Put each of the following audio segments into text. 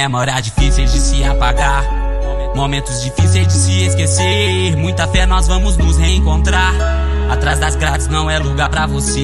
Memórias difíceis de se apagar. Momentos difíceis de se esquecer. Muita fé nós vamos nos reencontrar. Atrás das grades não é lugar pra você.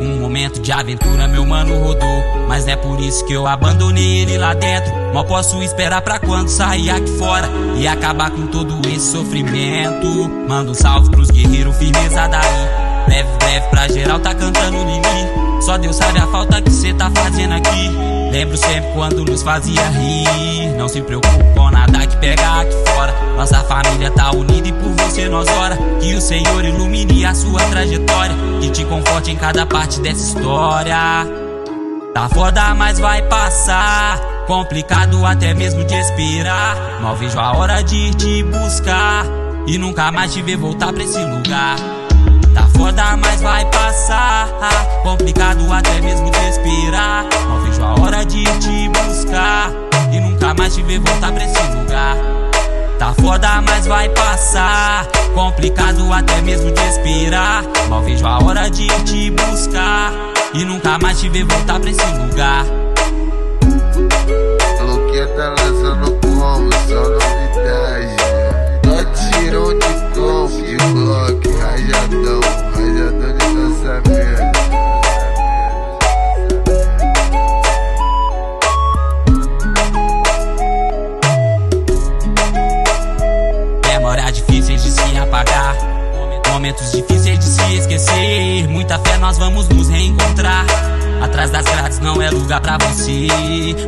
Um momento de aventura, meu mano rodou. Mas é por isso que eu abandonei ele lá dentro. Mal posso esperar pra quando sair aqui fora e acabar com todo esse sofrimento. Manda um salve pros guerreiros, firmeza daí. Breve, breve pra geral tá cantando Lili. Só Deus sabe a falta que cê tá fazendo aqui. Lembro sempre quando nos fazia rir. Não se preocupe com nada que pega aqui fora. Nossa família tá unida e por você nós ora. Que o Senhor ilumine a sua trajetória. Que te conforte em cada parte dessa história. Tá foda, mas vai passar. Complicado até mesmo de respirar. Mal vejo a hora de te buscar. E nunca mais te ver voltar pra esse lugar. Tá foda, passar. Complicado até mesmo de respirar. Não vejo a hora de te buscar. E nunca mais te ver voltar pra esse lugar. Tá foda, mas vai passar. Complicado até mesmo de respirar. Mal vejo a hora de te buscar. E nunca mais te ver voltar pra esse lugar. Memórias difíceis de se apagar. Momentos difíceis de se esquecer. Muita fé nós vamos nos reencontrar. Atrás das grades não é lugar pra você.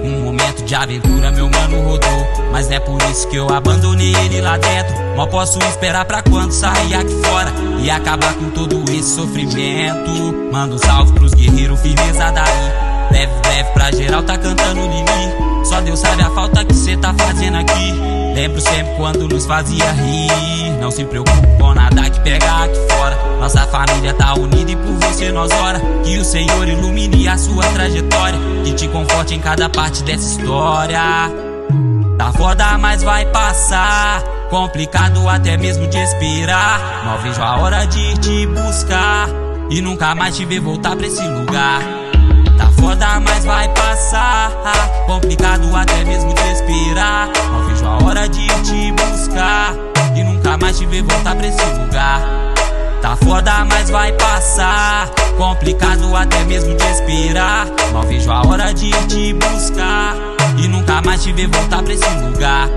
Um momento de aventura, meu mano rodou. Mas não é por isso que eu abandonei ele lá dentro. Mal posso esperar pra quando sair aqui fora e acabar com todo esse sofrimento. Manda um salve pros guerreiros, firmeza daí. Leve, leve pra geral, tá cantando Lili. Só Deus sabe a falta que cê tá fazendo aqui. Lembro sempre quando nos fazia rir. Não se preocupe com nada que pega aqui fora. Nossa família tá unida e por você nós ora. Que o Senhor ilumine a sua trajetória. Que te conforte em cada parte dessa história. Tá foda, mas vai passar. Complicado até mesmo de respirar. Mal vejo a hora de te buscar. E nunca mais te ver voltar pra esse lugar. Tá foda, mas vai passar. Complicado até mesmo de respirar. Te ver voltar pra esse lugar. Tá foda, mas vai passar. Complicado até mesmo de respirar. Mal vejo a hora de te buscar. E nunca mais te ver voltar pra esse lugar.